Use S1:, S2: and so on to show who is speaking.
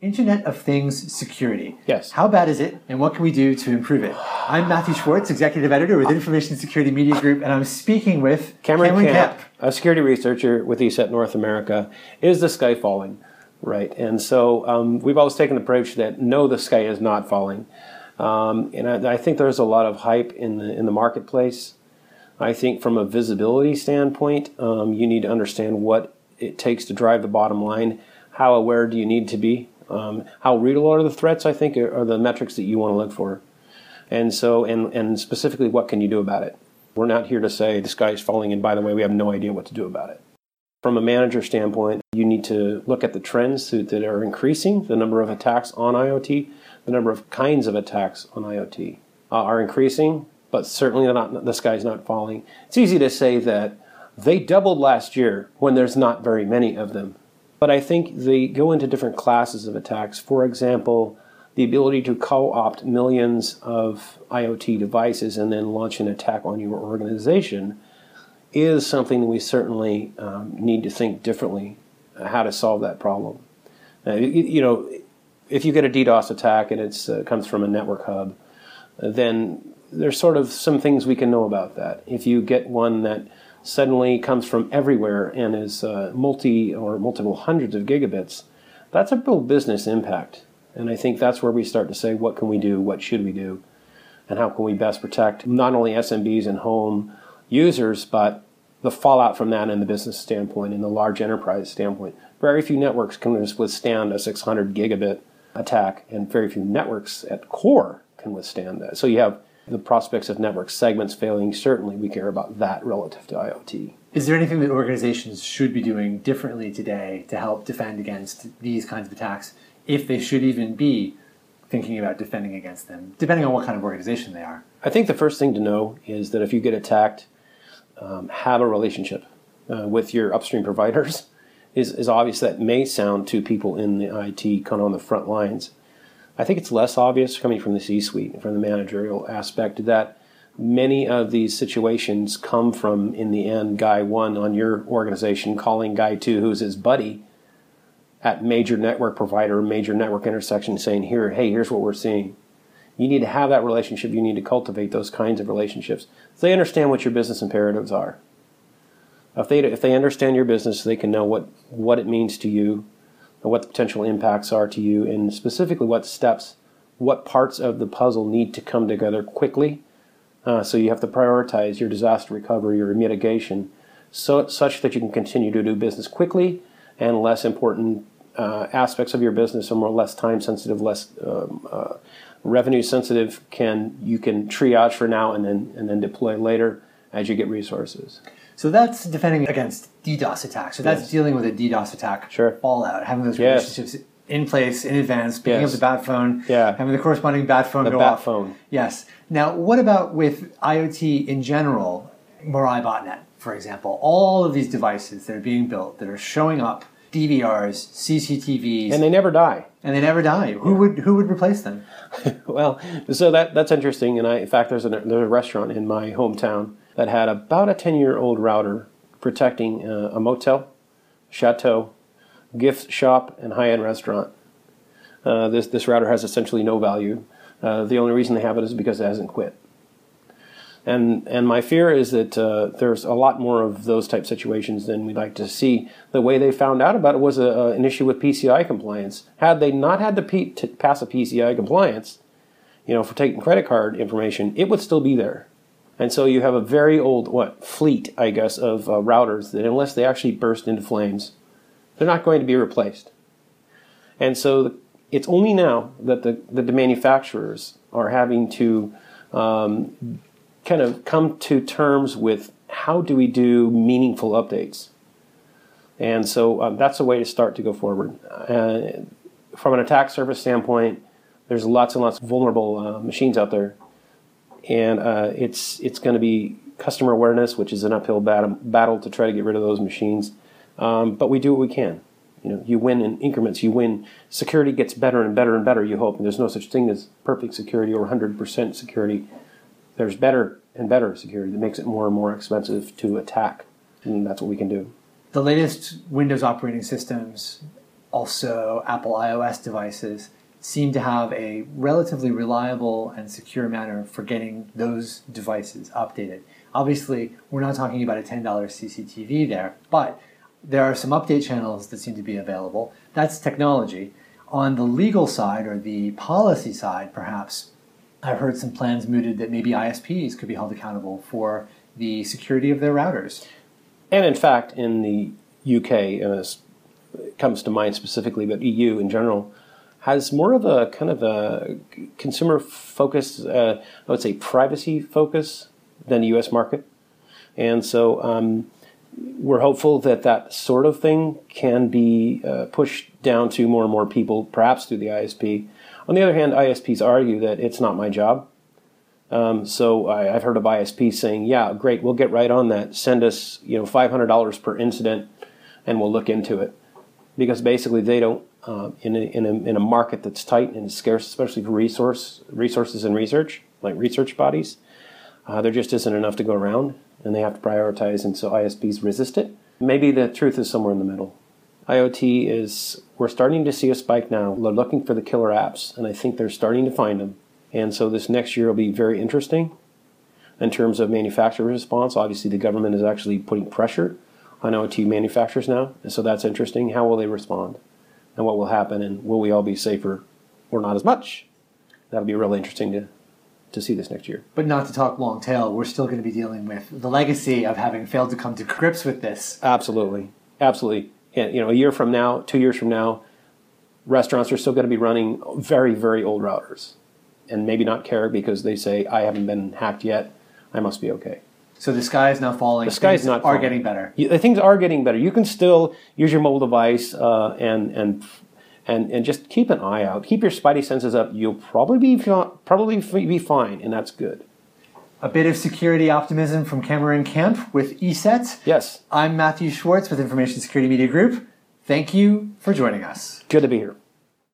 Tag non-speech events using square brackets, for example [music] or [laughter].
S1: Internet of Things security.
S2: Yes.
S1: How bad is it, and what can we do to improve it? I'm Mathew Schwartz, executive editor with Information Security Media Group, and I'm speaking with
S2: Cameron,
S1: Cameron
S2: Camp,
S1: Kemp.
S2: a security researcher with ESET North America. Is the sky falling? Right. And so um, we've always taken the approach that no, the sky is not falling. Um, and I, I think there's a lot of hype in the, in the marketplace. I think from a visibility standpoint, um, you need to understand what it takes to drive the bottom line. How aware do you need to be? Um, how real are the threats? I think are, the metrics that you want to look for. And so, and, and specifically, what can you do about it? We're not here to say the sky is falling, and by the way, we have no idea what to do about it. From a manager standpoint, you need to look at the trends that are increasing, the number of attacks on IoT, the number of kinds of attacks on IoT uh, are increasing, but certainly not, the sky's not falling. It's easy to say that they doubled last year when there's not very many of them. But I think they go into different classes of attacks. For example, the ability to co opt millions of IoT devices and then launch an attack on your organization is something we certainly um, need to think differently how to solve that problem. Uh, you, you, know, if you get a DDoS attack and it uh, comes from a network hub, then there's sort of some things we can know about that. If you get one that suddenly comes from everywhere and is uh, multi or multiple hundreds of gigabits, that's a real business impact. And I think that's where we start to say, what can we do? What should we do? And how can we best protect not only SMBs and home users, but the fallout from that in the business standpoint, in the large enterprise standpoint. Very few networks can withstand a 600 gigabit attack, and very few networks at core can withstand that. So you have the prospects of network segments failing. Certainly, we care about that relative to IoT.
S1: Is there anything that organizations should be doing differently today to help defend against these kinds of attacks, if they should even be thinking about defending against them, depending on what kind of organization they are?
S2: I think the first thing to know is that if you get attacked, um, have a relationship uh, with your upstream providers [laughs] is, is obvious. That may sound to people in the IT kind of on the front lines. I think it's less obvious coming from the C suite, and from the managerial aspect, that many of these situations come from, in the end, guy one on your organization calling guy two, who's his buddy, at major network provider, major network intersection, saying, "Here, hey, here's what we're seeing." You need to have that relationship. You need to cultivate those kinds of relationships. So they understand what your business imperatives are. If they if they understand your business, they can know what what it means to you, and what the potential impacts are to you, and specifically what steps, what parts of the puzzle need to come together quickly. Uh, so you have to prioritize your disaster recovery, your mitigation, so such that you can continue to do business quickly, and less important uh, aspects of your business are more less time sensitive, less um, uh, revenue sensitive can you can triage for now and then and then deploy later as you get resources.
S1: So that's defending against DDoS attacks. So that's
S2: Yes.
S1: dealing with a DDoS attack
S2: Sure.
S1: fallout, having those
S2: Yes.
S1: relationships in place in advance, picking
S2: Yes.
S1: up the bat phone,
S2: Yeah.
S1: having the corresponding bat phone
S2: The
S1: go
S2: bat
S1: off.
S2: phone.
S1: Yes. Now, what about with IoT in general, Mirai botnet, for example? All of these devices that are being built that are showing up, DVRs, CCTVs,
S2: And they never die.
S1: and they never die. Who would who would replace them? [laughs]
S2: Well, so that that's interesting. And I, in fact, there's a there's a restaurant in my hometown that had about a ten year old router protecting uh, a motel, chateau, gift shop, and high end restaurant. Uh, this this router has essentially no value. Uh, the only reason they have it is because it hasn't quit. And and my fear is that uh, there's a lot more of those type situations than we'd like to see. The way they found out about it was a, a- an issue with PCI compliance. Had they not had to, P, to pass a PCI compliance, you know, for taking credit card information, it would still be there. And so you have a very old what fleet, I guess, of uh, routers that unless they actually burst into flames, they're not going to be replaced. And so the, it's only now that the, that the manufacturers are having to um, kind of come to terms with how do we do meaningful updates. And so um, that's a way to start to go forward. Uh, from an attack surface standpoint, there's lots and lots of vulnerable uh, machines out there, and uh, it's it's going to be customer awareness, which is an uphill battle, battle to try to get rid of those machines. Um, but we do what we can. You know, you win in increments. You win. Security gets better and better and better. You hope. And there's no such thing as perfect security or 100% security. There's better and better security that makes it more and more expensive to attack, and that's what we can do.
S1: The latest Windows operating systems also Apple iOS devices seem to have a relatively reliable and secure manner for getting those devices updated. Obviously, we're not talking about a $10 CCTV there, but there are some update channels that seem to be available. That's technology. On the legal side or the policy side, perhaps, I've heard some plans mooted that maybe ISPs could be held accountable for the security of their routers.
S2: And in fact, in the UK, and this comes to mind specifically, but EU in general, has more of a kind of a consumer focus, uh, I would say privacy focus than the US market. And so um, we're hopeful that that sort of thing can be uh, pushed down to more and more people, perhaps through the ISP. On the other hand, ISPs argue that it's not my job. Um, so I, have heard of ISPs saying, "Yeah, great, we'll get right on that. Send us, you know, five hundred dollars per incident, and we'll look into it." Because basically, they don't uh, in, a, in, a, in a market that's tight and scarce, especially for resource resources and research, like research bodies. Uh, there just isn't enough to go around, and they have to prioritize, and so ISPs resist it. Maybe the truth is somewhere in the middle. IoT is, we're starting to see a spike now. They're looking for the killer apps, and I think they're starting to find them. And so this next year will be very interesting in terms of manufacturer response. Obviously, the government is actually putting pressure on IoT manufacturers now, and so that's interesting. How will they respond? And what will happen, and will we all be safer or not as much? That'll be really interesting to, to see this next year.
S1: But not to talk long tail, we're still going to be dealing with the legacy of having failed to come to grips with this.
S2: Absolutely, absolutely. And, you know, a year from now, two years from now, restaurants are still going to be running very, very old routers, and maybe not care because they say I haven't been hacked yet. I must be okay.
S1: So the sky is not falling.
S2: The sky is not.
S1: Are
S2: falling.
S1: getting better.
S2: You, things are getting better. You can still use your mobile device uh, and and and and just keep an eye out. Keep your spidey senses up. You'll probably be probably be fine, and that's good.
S1: A bit of security optimism from Cameron Camp with ESET.
S2: Yes.
S1: I'm Mathew Schwartz with Information Security Media Group. Thank you for joining us.
S2: Good to be here.